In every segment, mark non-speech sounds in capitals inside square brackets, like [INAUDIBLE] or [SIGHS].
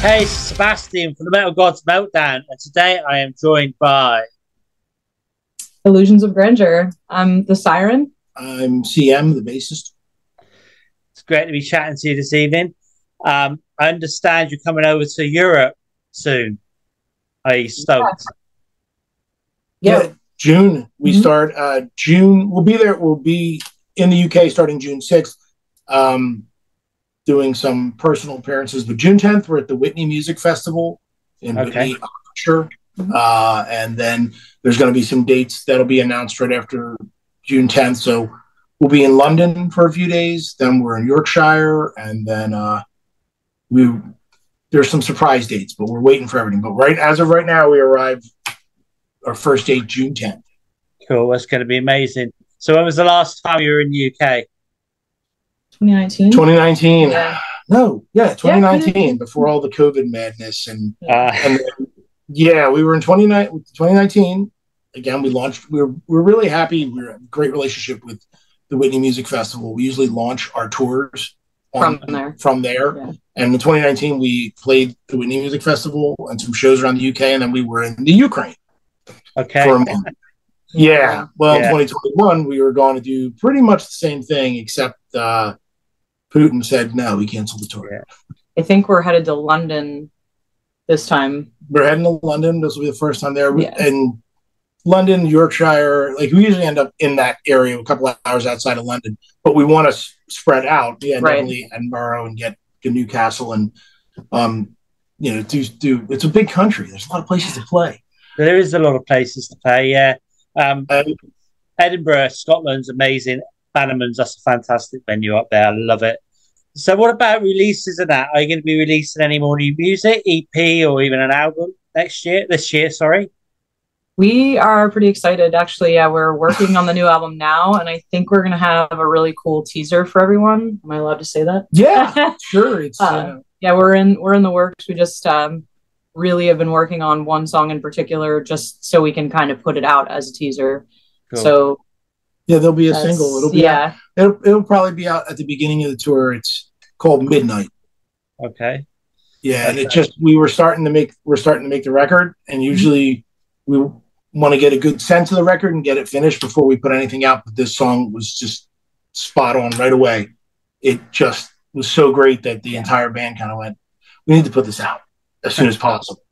Hey, Sebastian from the Metal Gods Meltdown, and today I am joined by Illusions of Grandeur. I'm the Siren. I'm CM, the bassist. It's great to be chatting to you this evening. Um, I understand you're coming over to Europe soon. Are you stoked? Yeah. yeah June. We mm-hmm. start uh, June. We'll be there. We'll be in the UK starting June 6th. Um, doing some personal appearances. But June 10th, we're at the Whitney Music Festival in okay. Whitney. Uh, and then there's going to be some dates that'll be announced right after June 10th. So we'll be in London for a few days. Then we're in Yorkshire, and then uh, we there's some surprise dates, but we're waiting for everything. But right as of right now, we arrive our first date June 10th. Cool. That's going to be amazing. So when was the last time you were in the UK? 2019. 2019. Yeah. No, yeah, 2019 yeah, before all the COVID madness and, uh. and then, yeah, we were in 2019. Again, we launched. We are we are really happy. We are a great relationship with the Whitney Music Festival. We usually launch our tours on, from there. From there, yeah. and in 2019 we played the Whitney Music Festival and some shows around the UK, and then we were in the Ukraine. Okay. For a month. Yeah. Well, yeah. in 2021 we were going to do pretty much the same thing, except uh, Putin said no, we canceled the tour. Yeah. I think we're headed to London this time. We're heading to London. This will be the first time there. Yeah. And London, Yorkshire, like we usually end up in that area a couple of hours outside of London, but we want to spread out. Yeah, right. definitely Edinburgh and get to Newcastle and um, you know, do do it's a big country. There's a lot of places to play. There is a lot of places to play, yeah. Um, um Edinburgh, Scotland's amazing. Bannerman's that's a fantastic venue up there. I love it. So, what about releases of that? Are you going to be releasing any more new music, EP, or even an album next year? This year, sorry. We are pretty excited. Actually, yeah, we're working on the new album now, and I think we're going to have a really cool teaser for everyone. Am I allowed to say that? Yeah, [LAUGHS] sure. It's uh, uh, yeah, we're in we're in the works. We just um, really have been working on one song in particular, just so we can kind of put it out as a teaser. Cool. So yeah, there'll be a single. It'll be yeah. Out, it'll, it'll probably be out at the beginning of the tour. It's called Midnight. Okay. Yeah, and it just we were starting to make we're starting to make the record, and usually we want to get a good sense of the record and get it finished before we put anything out. But this song was just spot on right away. It just was so great that the entire band kind of went, "We need to put this out as soon as possible."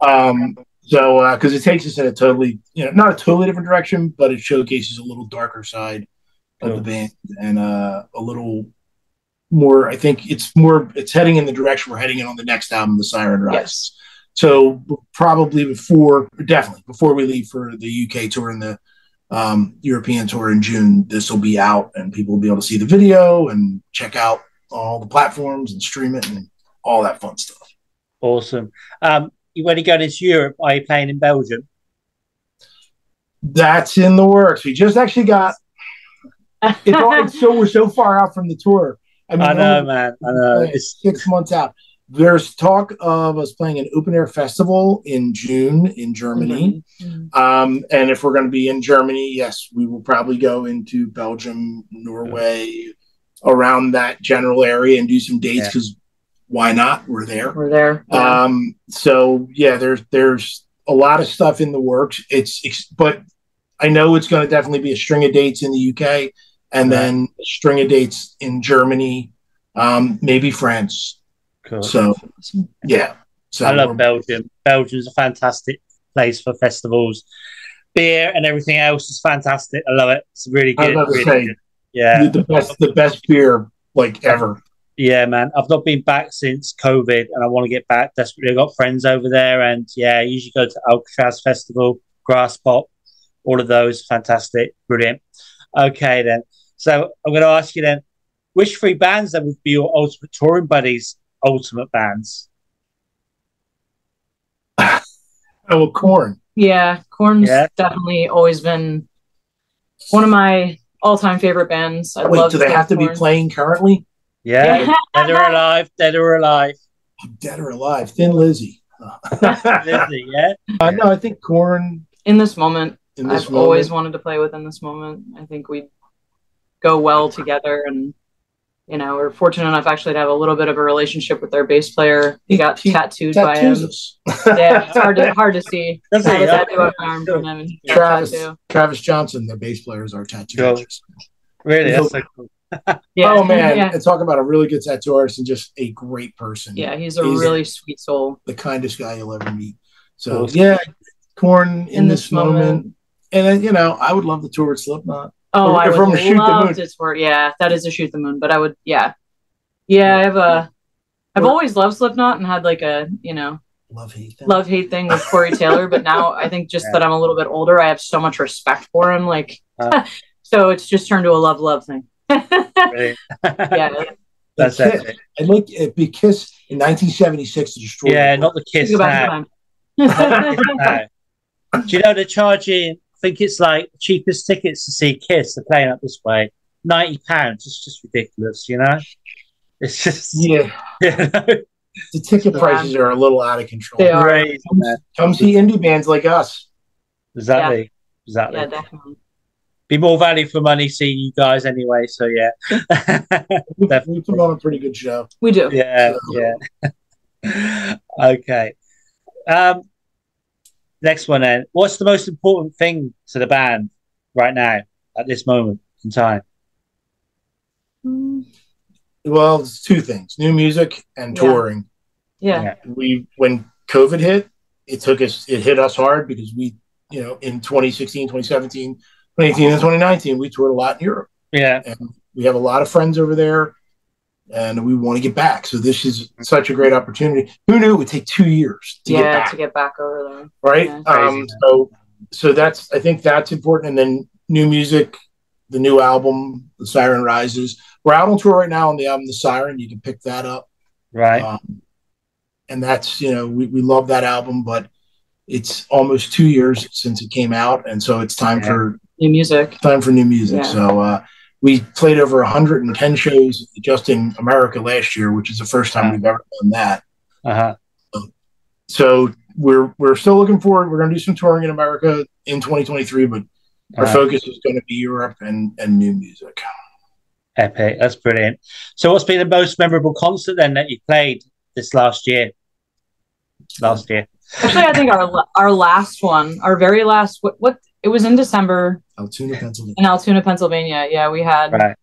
Um, so because uh, it takes us in a totally, you know, not a totally different direction, but it showcases a little darker side of the band and uh, a little more. I think it's more. It's heading in the direction we're heading in on the next album, The Siren Rise. Yes. So probably before, definitely before we leave for the UK tour and the um, European tour in June, this will be out and people will be able to see the video and check out all the platforms and stream it and all that fun stuff. Awesome. Um, when you go to Europe, are you playing in Belgium? That's in the works. We just actually got. [LAUGHS] It's, all, it's so we're so far out from the tour. I, mean, I know, man. I know. It's six months out. There's talk of us playing an open air festival in June in Germany. Mm-hmm. Um, and if we're going to be in Germany, yes, we will probably go into Belgium, Norway, around that general area and do some dates because why not? We're there. We're there. Yeah. Um, so yeah, there's there's a lot of stuff in the works. It's but I know it's going to definitely be a string of dates in the UK and then a string of dates in Germany, um, maybe France. Cool. So yeah. So I love Belgium. Belgium's a fantastic place for festivals. Beer and everything else is fantastic. I love it. It's really good. Really say, good. Yeah. The best the best beer like ever. Yeah, man. I've not been back since COVID and I want to get back desperately. I've got friends over there and yeah, I usually go to Alcatraz Festival, Graspop, all of those. Fantastic. Brilliant. Okay, then. So I'm going to ask you then, which three bands then would be your ultimate touring buddies, ultimate bands? [SIGHS] oh, well, Korn. Yeah, Korn's yeah. definitely always been one of my all-time favorite bands. I Wait, do they have to Korn. be playing currently? Yeah, dead or [LAUGHS] alive, dead or alive. Dead or alive, Thin Lizzy. [LAUGHS] Lizzy, yeah. Uh, no, I think Korn. In this moment, in this I've moment. always wanted to play with in this moment. I think we go well together, and you know, we're fortunate enough actually to have a little bit of a relationship with their bass player. He got He tattooed by him. Tattoos us. Yeah, it's [LAUGHS] hard to hard to see. Does I have he? a tattoo on my arm from him. and he got a Travis. Travis Johnson, the bass player, is our tattoo Really? That's so cool. [LAUGHS] Yeah. Oh man, Yeah. and talk about a really good tattoo artist and just a great person. Yeah, he's a He's- really sweet soul. the kindest guy you'll ever meet. So yeah, Korn in, this, moment. and then you know I would love to tour with Slipknot. Oh, Or I would Shoot the love Moon. to tour. Yeah, that is a shoot the moon. But I would, yeah, yeah. I have a. I've Or- always loved Slipknot and had like a you know Love hate them. love hate thing with Corey Taylor. But now I think just [LAUGHS] Yeah. that I'm a little bit older, I have so much respect for him. Like, Uh. [LAUGHS] so it's just turned to a love love thing. Really? yeah, [LAUGHS] That's it. I like it be Kiss in 1976 to destroy. Yeah, not the kiss think about now. time. No. [LAUGHS] Do you know they're charging? I think it's like cheapest tickets to see Kiss. They're playing up this way, ninety pounds. It's just ridiculous, you know. It's just Yeah, [LAUGHS] you know, the ticket prices are a little out of control. They are. crazy, man. Come see indie bands like us. Exactly, exactly. yeah, definitely. Be more value for money seeing you guys anyway. So yeah, We, Definitely. we put on a pretty good show. We do. yeah, yeah. [LAUGHS] okay. Um, next one then. What's the most important thing to the band right now at this moment in time? Mm, Well, it's two things: new music and touring. Yeah. Yeah. we when COVID hit, it took us it hit us hard because we, you know, in 2016, 2017, 2018, and 2019, we toured a lot in Europe. Yeah, And we have a lot of friends over there and we want to get back. So this is such a great opportunity. Who knew it would take two years to yeah, get back? to get back over there. right? Yeah. Um, so so that's I think that's important. And then new music, the new album, The Siren Rises. We're out on tour right now on the album The Siren. You can pick that up. right. Um, and that's you know we, we love that album, but it's almost two years since it came out, and so it's time Yeah. for New music. time for new music. Yeah. So uh, we played over 110 shows just in America last year, which is the first time Yeah. we've ever done that. Uh huh. So we're we're still looking forward. We're going to do some touring in America in 2023, but our Uh-huh. focus is going to be Europe and and new music. Epic. That's brilliant. So, what's been the most memorable concert then that you played this last year? Last year. Actually, I think our our last one, our very last, what, what it was in December Altoona, Pennsylvania. in Altoona, Pennsylvania. Yeah, we had Right.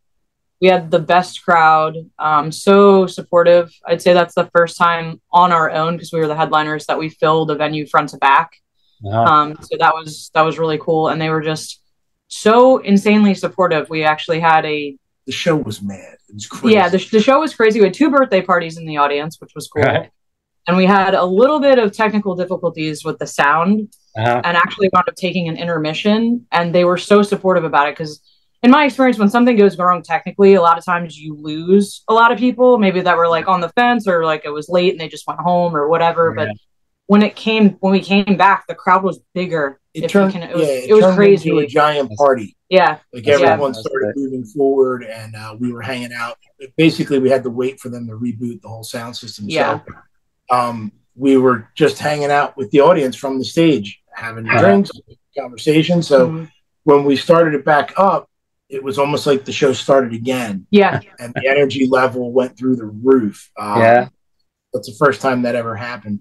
we had the best crowd. Um, so supportive. I'd say that's the first time on our own because we were the headliners that we filled the venue front to back. Uh-huh. Um, so that was that was really cool, and they were just so insanely supportive. We actually had a The show was mad. It was crazy. yeah, the, the show was crazy. We had two birthday parties in the audience, which was cool. Right. And we had a little bit of technical difficulties with the sound Uh-huh. and actually wound up taking an intermission. And they were so supportive about it because, in my experience, when something goes wrong technically, a lot of times you lose a lot of people, maybe that were like on the fence or like it was late and they just went home or whatever. Yeah. But when it came, when we came back, the crowd was bigger. it turned, can- it was- yeah, it was crazy. into a giant party. Yeah. Like everyone That's started moving forward, and uh, we were hanging out. Basically, we had to wait for them to reboot the whole sound system. Yeah. So, um, we were just hanging out with the audience from the stage, having Uh-huh. drinks, conversation. So Mhm. when we started it back up, it was almost like the show started again, yeah. and the energy level went through the roof. Um, Yeah. that's the first time that ever happened.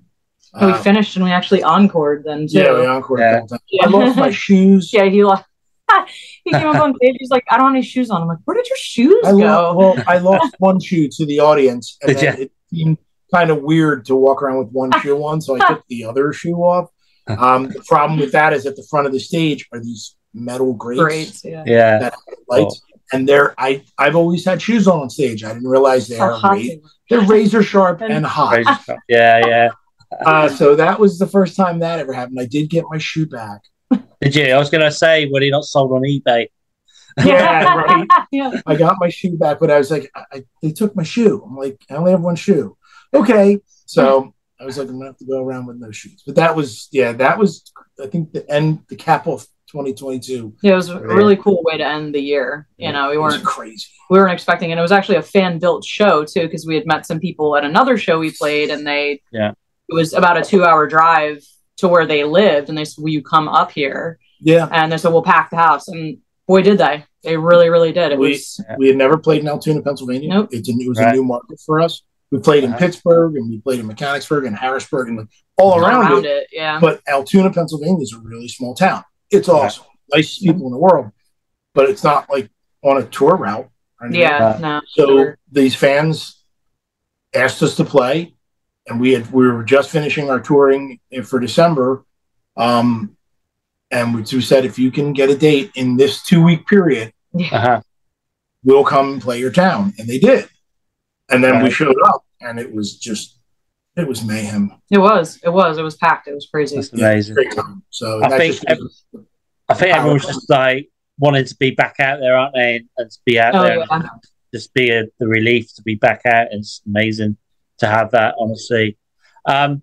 And we Uh, finished and we actually encored then too. yeah, we encored a Yeah. couple times. I lost my [LAUGHS] shoes. Yeah, he lost. [LAUGHS] he came up on stage. He's like, "I don't have any shoes on." I'm like, "Where did your shoes I go?" lo- well, I lost one shoe to the audience, and Did then it seemed kind of weird to walk around with one [LAUGHS] shoe on, so I took the other shoe off. [LAUGHS] Um, the problem with that is at the front of the stage are these metal grates, Great. Yeah. Yeah. that have lights, and they're I I've always had shoes on on stage. I didn't realize they are ra- they were. they're razor sharp and hot. Crazy stuff. Yeah. Yeah. [LAUGHS] Uh, so that was the first time that ever happened. I did get my shoe back. Did you? I was going to say, were they not sold on eBay? [LAUGHS] Yeah, right. yeah. I got my shoe back, but I was like, I, I, they took my shoe. I'm like, I only have one shoe. Okay, so I was like, I'm gonna have to go around with no shoes. But that was, yeah, that was, I think the end, the cap of 2022 Yeah, it was a really cool way to end the year. You know, we weren't crazy. we weren't expecting, and it was actually a fan built show too, because we had met some people at another show we played, and they Yeah. it was about a two hour drive to where they lived, and they said, "Will you come up here?" Yeah, And they said, "We'll pack the house," and boy, did they! They really, really did. It We- was We had never played in Altoona, Pennsylvania. Nope. It's a, it was Right. a new market for us. We played in. Pittsburgh and we played in Mechanicsburg and Harrisburg and like all all around, around it. it. Yeah. But Altoona, Pennsylvania is a really small town. It's Yeah. awesome. Nicest people in the world. But it's not like on a tour route. or anything. Yeah. Right. No. So sure. these fans asked us to play, and we had we were just finishing our touring for December, um, and we, we said if you can get a date in this two week period, Uh-huh. we'll come and play your town, and they did, and then we showed up, and it was just it was mayhem. It was. It was. It was packed. It was crazy. That's Yeah, amazing. Great time. So I think just gives us- I think everyone's just like wanting to be back out there, aren't they? And, and to be out Oh, there, yeah. and just be a, the relief to be back out. It's amazing to have that, honestly. Um,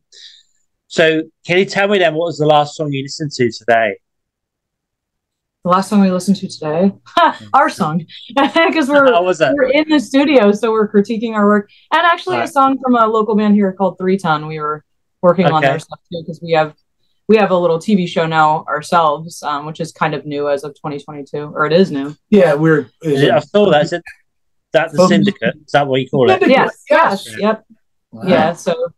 so, can you tell me then what was the last song you listened to today? The last song we listened to today, [LAUGHS] our song, [LAUGHS] because we're How was that? we're in the studio, so we're critiquing our work, and actually a song from a local band here called Three Ton. We were working on Okay. their stuff too because we have we have a little TV show now ourselves, um, which is kind of new as of 2022, or it is new. yeah, we're Is it, I saw that. Is it that the syndicate? Is that what you call it? Yes, yes, Yes. yep, Wow. yeah. So Are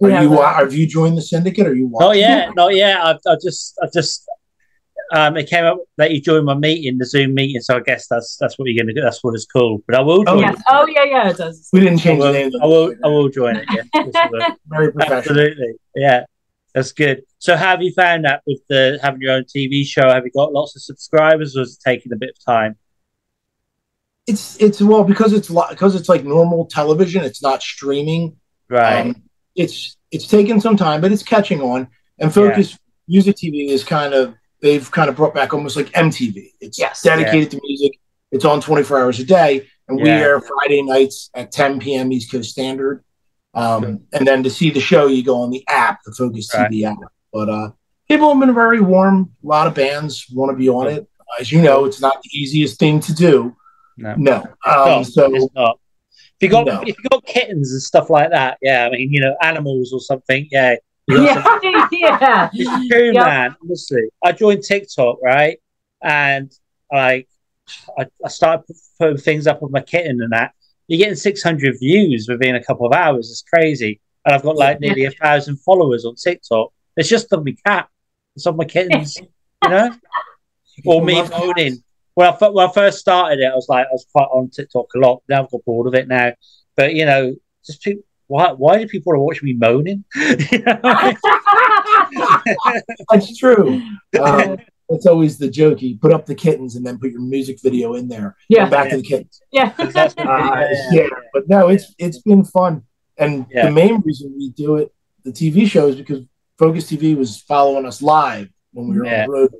we have you that. have you joined the syndicate? Or are you Not watching? yet, not yet. I've, I just, I just, um, it came up that you joined my meeting, the Zoom meeting. So I guess that's that's what you're gonna do. That's what it's called. But I will Join Oh, join. Yes. Oh yeah, yeah, it does. We didn't change the name. I will, I will join it. Yeah, Yes, I will. Very professional. absolutely. Yeah, that's good. So, how have you found that with the having your own TV show? Have you got lots of subscribers, or is it taking a bit of time? It's it's well because it's because it's like normal television. It's not streaming. Right. Um, it's it's taken some time, but it's catching on. And Focus Music TV is kind of they've kind of brought back almost like MTV. It's Yes. dedicated to music. It's on 24 hours a day, and we Yeah. air Friday nights at 10 p.m. East Coast Standard. Um, Good. and then to see the show, you go on the app, the Focus Right. TV app. But uh, people have been very warm. A lot of bands want to be on it. As you know, it's not the easiest thing to do. No. No. It's Um, not. so it's not. If you got No. if you got kittens and stuff like that, yeah. I mean, you know, animals or something, yeah. You Yeah, [LAUGHS] yeah. It's true, Yep. man. Honestly, I joined TikTok, right? And like, I, I started putting things up on my kitten and that. You're getting 600 views within a couple of hours. It's crazy. And I've got like nearly a thousand followers on TikTok. It's just on my cat. It's on my kittens, [LAUGHS] you know? Or me love cats. moaning. When I, when I first started it, I was like, I was quite on TikTok a lot. Now I've got bored of it now. But, you know, just people, why, why do people want to watch me moaning? You [LAUGHS] know? That's true. Um, [LAUGHS] it's always the joke. You put up the kittens and then put your music video in there. Yeah. And back to the kittens. yeah. [LAUGHS] Uh, yeah. yeah, but no, it's it's been fun. And Yeah. the main reason we do it, the TV show, is because Focus TV was following us live when we were Yeah. on the road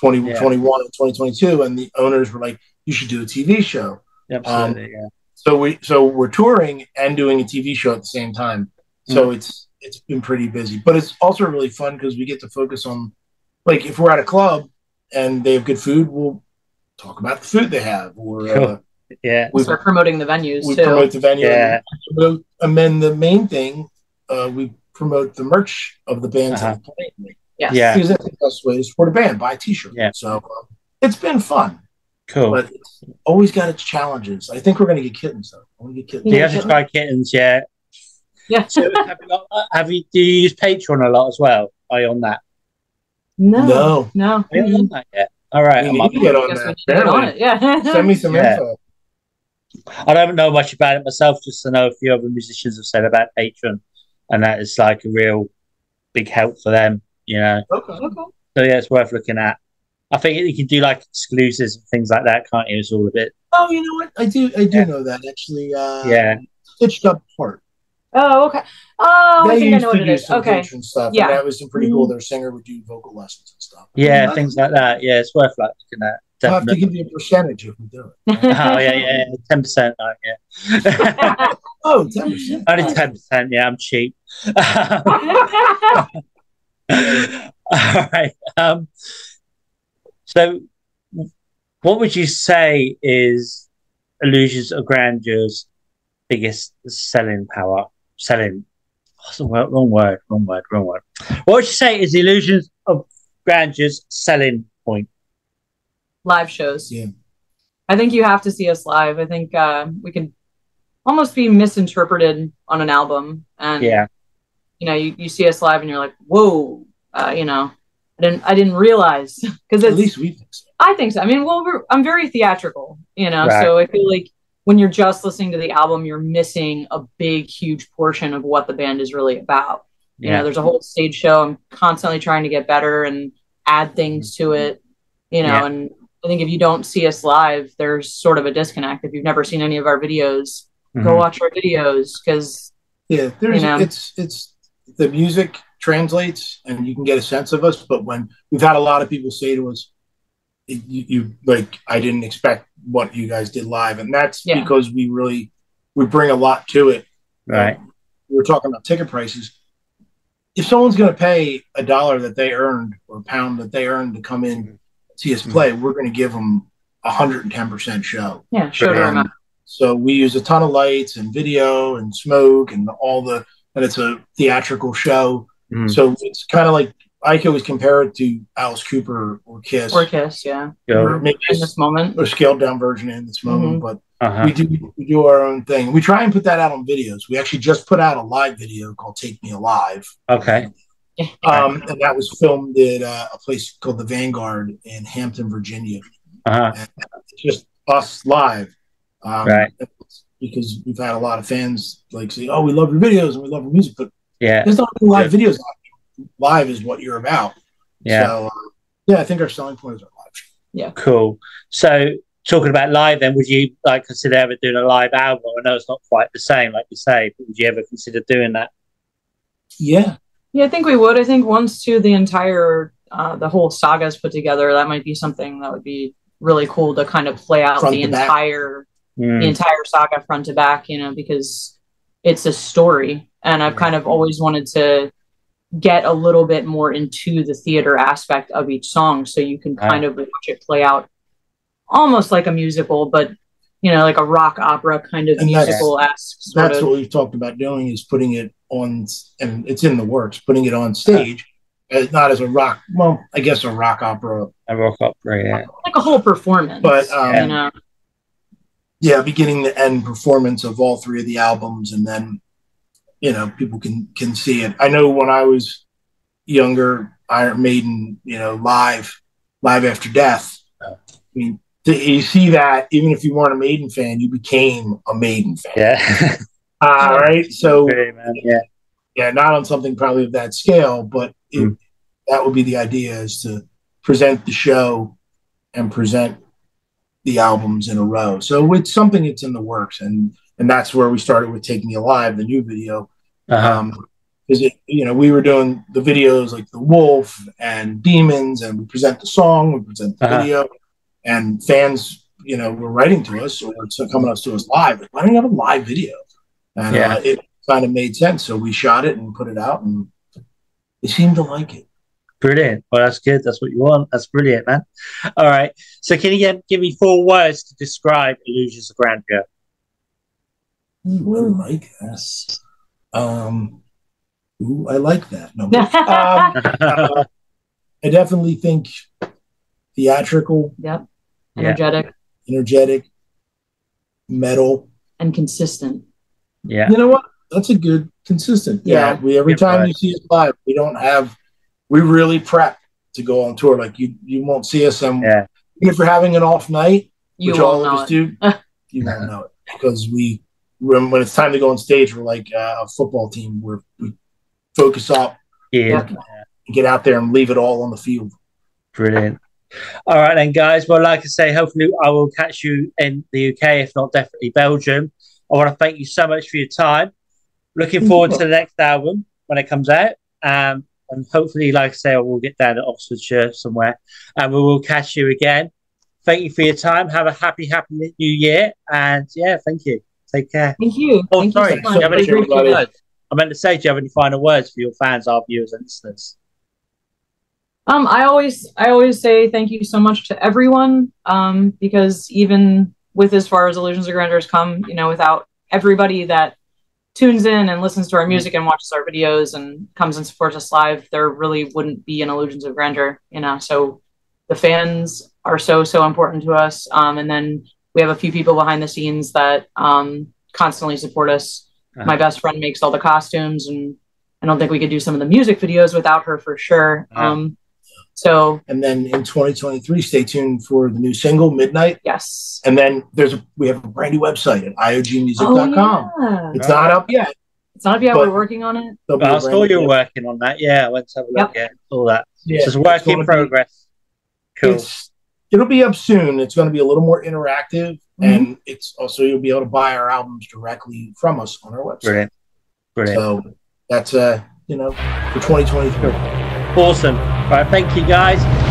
2021 Yeah. and 2022. And the owners were like, you should do a TV show. Absolutely, yeah. So we so we're touring and doing a TV show at the same time. So it's it's been pretty busy, but it's also really fun because we get to focus on like if we're at a club and they have good food, we'll talk about the food they have, or uh, Yeah. we, Start promoting the venues we too. promote the venue. Yeah. And, promote- and then the main thing, uh, we promote the merch of the bands Uh-huh. that are playing. Yeah. Because that's the best way to support a band. Buy a T-shirt. Yeah. So um, it's been fun, Cool. but it's always got its challenges. I think we're going to get kittens though. I want to get kittens. Do you have to try kittens? Yeah. Yeah. So have you, got, uh, have you? Do you use Patreon a lot as well? Are you on that? No. No. No. Are you on that yet? All right. We I'm need up. to get on that. get on it. Yeah. [LAUGHS] Send me some Yeah. info. I don't know much about it myself. Just to know a few other musicians have said about Patreon, and that is like a real big help for them. You know. Okay. Okay. So yeah, it's worth looking at. I think you can do like exclusives and things like that, can't you? It's all a bit. Oh, you know what? I do. I do Yeah. know that actually. Uh, Yeah. Stitched Up Heart. Oh, okay. Oh, I think I know what it do is. some Okay. Patreon stuff. Yeah. That was some pretty cool. Their singer would do vocal lessons and stuff. Yeah, things like that. Yeah, it's worth like looking at. have to give you a percentage if we do it. [LAUGHS] oh yeah, yeah, yeah, ten percent. Like, [LAUGHS] yeah. Oh, 10%. Only ten percent. Yeah, I'm cheap. [LAUGHS] All right. Um, so, what would you say is Illusions of Grandeur's biggest selling power? Selling. What's the word? Wrong word. Wrong word. Wrong word. What would you say is Illusions of Grandeur's selling point? Live shows. Yeah. I think you have to see us live. I think uh, we can almost be misinterpreted on an album, and Yeah. you know, you, you see us live and you're like, whoa, uh, you know, I didn't I didn't realize because At least we think so. I think so. I mean, well, we're, I'm very theatrical, you know, Right. so I feel like when you're just listening to the album, you're missing a big, huge portion of what the band is really about. You know, there's a whole stage show. I'm constantly trying to get better and add things to it, you know, Yeah. and I think if you don't see us live, there's sort of a disconnect. If you've never seen any of our videos, go Mhm. watch our videos because Yeah, there's You know? it's it's the music translates and you can get a sense of us, but when we've had a lot of people say to us, you, you like I didn't expect what you guys did live, and that's Yeah. because we really we bring a lot to it. Right. We were talking about ticket prices. If someone's going to pay a dollar that they earned or a pound that they earned to come in see us mm-hmm. play, we're going to give them a hundred and ten percent show. yeah, show to So we use a ton of lights and video and smoke and all the, and it's a theatrical show. Mhm. So it's kind of like I can always compare it to Alice Cooper or Kiss, Or Kiss, yeah, Go. or maybe in this moment. or scaled down version in this moment. But Uh-huh. we do we do our own thing. We try and put that out on videos. We actually just put out a live video called "Take Me Alive," Okay. um, and that was filmed at uh, a place called the Vanguard in Hampton, Virginia. Uh-huh. It's just us live. Um, Right. Because we've had a lot of fans like say, "Oh, we love your videos and we love your music," but Yeah. there's not any live videos. Live is what you're about. Yeah. So, uh, yeah, I think our selling point is our live. Yeah. Cool. So talking about live then, would you like consider ever doing a live album? I know it's not quite the same, like you say, but would you ever consider doing that? Yeah, Yeah, I think we would. I think once to the entire uh, the whole saga is put together, that might be something that would be really cool to kind of play out Front the to back. entire Mm. the entire saga front to back, you know, because it's a story. And I've kind of always wanted to get a little bit more into the theater aspect of each song so you can kind of watch it play out almost like a musical, but you know, like a rock opera kind of And musical esque sort that's of. what we've talked about doing is putting it on, and it's in the works, putting it on stage, as, not as a rock. Well, I guess a rock opera, A rock opera, yeah. like a whole performance. But, um, you know, yeah, beginning to end performance of all three of the albums, and then you know people can can see it. I know when I was younger, Iron Maiden, you know, live, live after death. I mean, you see that even if you weren't a Maiden fan, you became a Maiden fan. Yeah. [LAUGHS] Uh, right. So man. Yeah. yeah, not on something probably of that scale, but it, Mm. that would be the idea is to present the show and present the albums in a row. So it's something that's in the works, and and that's where we started with "Take Me Alive," the new video. Uh-huh. Um, is it you know we were doing the videos like the Wolf and Demons, and we present the song, we present the Uh-huh. video, and fans you know were writing to us or coming up to us live. Like, why don't you have a live video? And Yeah. uh, it kind of made sense, so we shot it and put it out, and they seemed to like it. Brilliant. Well, that's good. That's what you want. That's brilliant, man. All right. So, can you get, give me four words to describe Illusions of Grandeur? Ooh, I like that. Um, ooh, I like that. No, [LAUGHS] um, I definitely think theatrical, yep. Yeah. Energetic energetic, metal. and consistent. yeah. You know what? That's a good consistent. Yeah, Yeah. we every Good time vibe. you see us live, we don't have. We really prep to go on tour. Like you, you won't see us. Um, Yeah. if we're having an off night, You which all of us do, [LAUGHS] you won't know it because we when, when it's time to go on stage, we're like uh, a football team where we focus up, Yeah. get out there, and leave it all on the field. Brilliant. All right, then, guys. Well, like I say, hopefully I will catch you in the UK, if not definitely Belgium. I want to thank you so much for your time. Looking forward to the next album when it comes out. Um, and hopefully, like I say, I will get down to Oxfordshire somewhere and we will catch you again. Thank you for your time. Have a happy, happy new year. And yeah, thank you. Take care. Thank you. Oh, Thank sorry. you Do so you much. have any final words? I meant to say, do you have any final words for your fans, our viewers, and listeners? Um, I always, I always say thank you so much to everyone. Um, because even with as far as Illusions of Grandeur has come, you know, without everybody that tunes in and listens to our music and watches our videos and comes and supports us live, there really wouldn't be an Illusions of Grandeur, you know. So the fans are so so important to us. Um, and then we have a few people behind the scenes that um, constantly support us. Uh-huh. My best friend makes all the costumes, and I don't think we could do some of the music videos without her for sure. Uh-huh. Um, so And then in 2023, stay tuned for the new single Midnight. yes, And then there's a we have a brand new website at iogmusic.com. Oh, yeah. It's not up yet. It's not up yet. We're working on it. There'll be a I brand saw you new- were working on that. Yeah, I went to have a look. Yeah, all that. Yeah, It's just work it's gonna in be- progress. Cool. It's it'll be up soon. It's going to be a little more interactive, Mhm. and it's also you'll be able to buy our albums directly from us on our website. Brilliant. Brilliant. So that's uh you know for 2023. Awesome. Right, thank you guys.